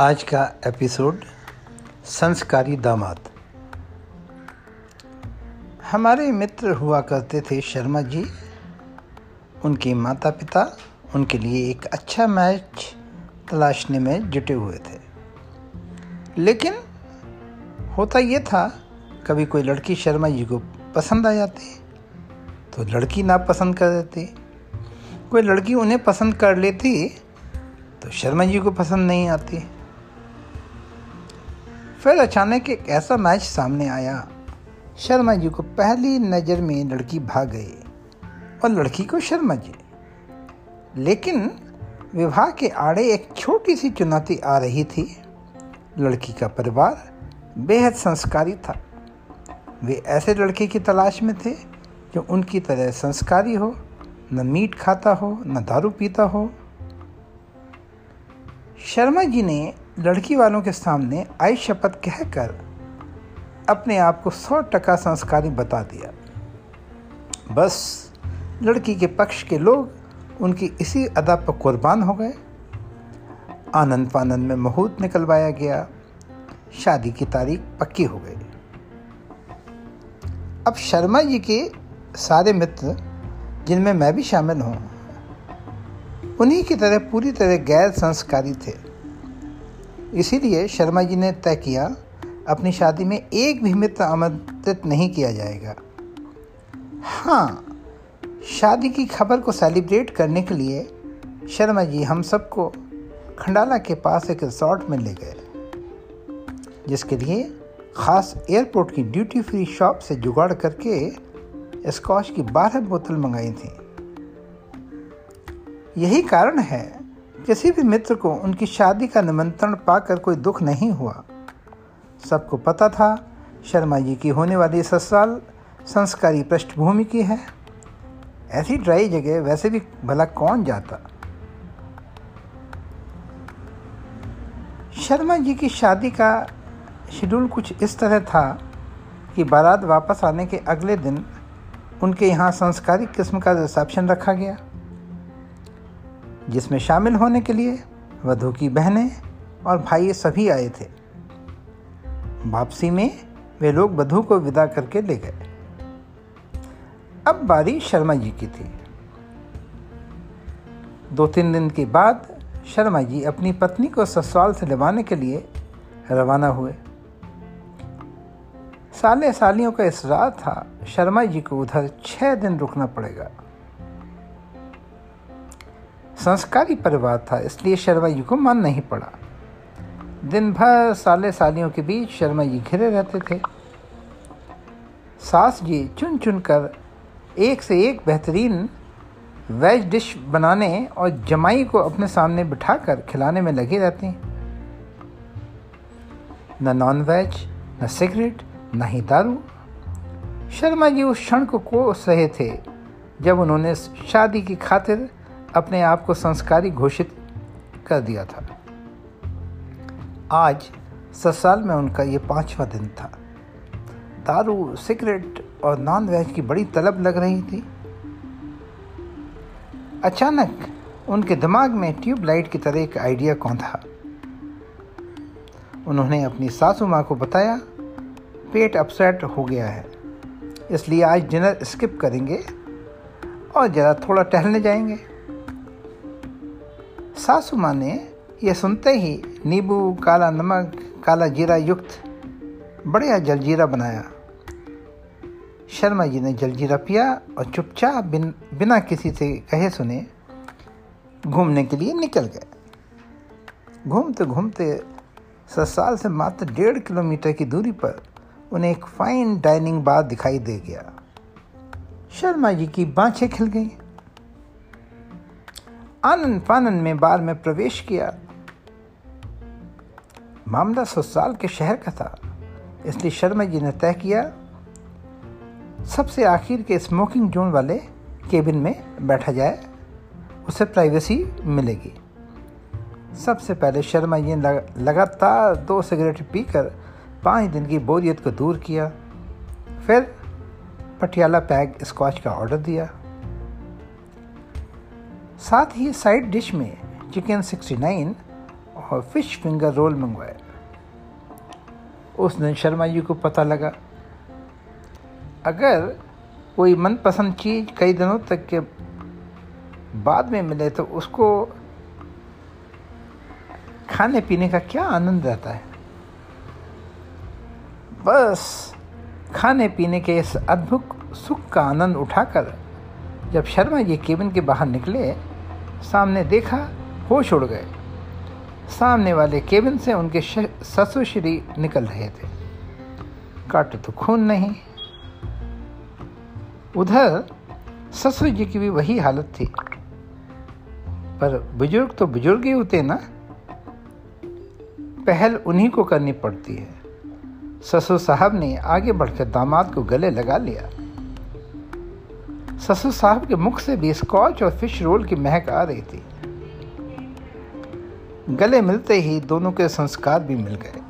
आज का एपिसोड संस्कारी दामाद। हमारे मित्र हुआ करते थे शर्मा जी। उनके माता पिता उनके लिए एक अच्छा मैच तलाशने में जुटे हुए थे। लेकिन होता ये था, कभी कोई लड़की शर्मा जी को पसंद आ जाती तो लड़की ना पसंद कर देती। कोई लड़की उन्हें पसंद कर लेती तो शर्मा जी को पसंद नहीं आती। फिर अचानक एक ऐसा मैच सामने आया। शर्मा जी को पहली नज़र में लड़की भाग गई और लड़की को शर्मा जी। लेकिन विवाह के आड़े एक छोटी सी चुनौती आ रही थी। लड़की का परिवार बेहद संस्कारी था। वे ऐसे लड़के की तलाश में थे जो उनकी तरह संस्कारी हो, न मीट खाता हो, न दारू पीता हो। शर्मा जी ने लड़की वालों के सामने आई शपथ कहकर अपने आप को सौ टका संस्कारी बता दिया। बस, लड़की के पक्ष के लोग उनकी इसी अदा पर कुर्बान हो गए। आनंद पानंद में महूत निकलवाया गया। शादी की तारीख पक्की हो गई। अब शर्मा जी के सारे मित्र, जिनमें मैं भी शामिल हूँ, उन्हीं की तरह पूरी तरह गैर संस्कारी थे। इसीलिए शर्मा जी ने तय किया, अपनी शादी में एक भी मित्र आमंत्रित नहीं किया जाएगा। हाँ शादी की खबर को सेलिब्रेट करने के लिए शर्मा जी हम सबको खंडाला के पास एक रिसोर्ट में ले गए, जिसके लिए ख़ास एयरपोर्ट की ड्यूटी फ्री शॉप से जुगाड़ करके स्कॉच की बारह बोतल मंगाई थी। यही कारण है किसी भी मित्र को उनकी शादी का निमंत्रण पाकर कोई दुख नहीं हुआ। सबको पता था, शर्मा जी की होने वाली ससुराल संस्कारी पृष्ठभूमि की है। ऐसी ड्राई जगह वैसे भी भला कौन जाता? शर्मा जी की शादी का शेड्यूल कुछ इस तरह था कि बारात वापस आने के अगले दिन उनके यहाँ संस्कारी किस्म का रिसेप्शन रखा गया। जिसमें शामिल होने के लिए वधु की बहनें और भाई सभी आए थे। वापसी में वे लोग वधु को विदा करके ले गए। अब बारी शर्मा जी की थी। दो तीन दिन के बाद शर्मा जी अपनी पत्नी को ससुराल से लिवाने के लिए रवाना हुए। साले सालियों का इसरार था, शर्मा जी को उधर छः दिन रुकना पड़ेगा। संस्कारी परिवार था, इसलिए शर्मा जी को मन नहीं पड़ा। दिन भर साले सालियों के बीच शर्मा जी घिरे रहते थे। सास जी चुन चुन कर एक से एक बेहतरीन वेज डिश बनाने और जमाई को अपने सामने बिठाकर खिलाने में लगी रहती। न नॉन वेज न सिगरेट न ही दारू। शर्मा जी उस क्षण को कोस रहे थे, जब उन्होंने शादी की खातिर अपने आप को संस्कारी घोषित कर दिया था। आज ससुराल में उनका ये पांचवा दिन था। दारू, सिगरेट और नॉन वेज की बड़ी तलब लग रही थी। अचानक, उनके दिमाग में ट्यूबलाइट की तरह एक आइडिया कौन था उन्होंने अपनी सासू माँ को बताया, पेट अपसेट हो गया है। इसलिए आज डिनर स्किप करेंगे और ज़रा थोड़ा टहलने जाएँगे। सासू माँ ने यह सुनते ही नींबू काला नमक काला जीरा युक्त बढ़िया जलजीरा बनाया शर्मा जी ने जलजीरा पिया और चुपचाप बिन बिना किसी से कहे सुने घूमने के लिए निकल गए घूमते घूमते ससुराल से मात्र डेढ़ किलोमीटर की दूरी पर उन्हें एक फाइन डाइनिंग बार दिखाई दे गया शर्मा जी की बाँछें खिल गईं आनंद फानंद में बार में प्रवेश किया। मामला ससुराल के शहर का था। इसलिए शर्मा जी ने तय किया, सबसे आखिर के स्मोकिंग जोन वाले केबिन में बैठा जाए, उसे प्राइवेसी मिलेगी। सबसे पहले शर्मा जी ने लगातार दो सिगरेट पीकर पाँच दिन की बोरियत को दूर किया। फिर पटियाला पैग स्कॉच का ऑर्डर दिया। साथ ही साइड डिश में चिकन 69 और फ़िश फिंगर रोल मंगवाए उस दिन शर्मा जी को पता लगा, अगर कोई मनपसंद चीज़ कई दिनों तक के बाद में मिले तो उसको खाने पीने का क्या आनंद रहता है? बस खाने पीने के इस अद्भुत सुख का आनंद उठाकर जब शर्मा जी केबिन के बाहर निकले सामने देखा, होश उड़ गए। सामने वाले केबिन से उनके ससुर श्री निकल रहे थे। काट तो खून नहीं। उधर ससुर जी की भी वही हालत थी। पर बुज़ुर्ग तो बुज़ुर्ग ही होते ना। पहल उन्हीं को करनी पड़ती है। ससुर साहब ने आगे बढ़कर दामाद को गले लगा लिया। ससुर साहब के मुख से भी स्कॉच और फ़िश रोल की महक आ रही थी। गले मिलते ही दोनों के संस्कार भी मिल गए।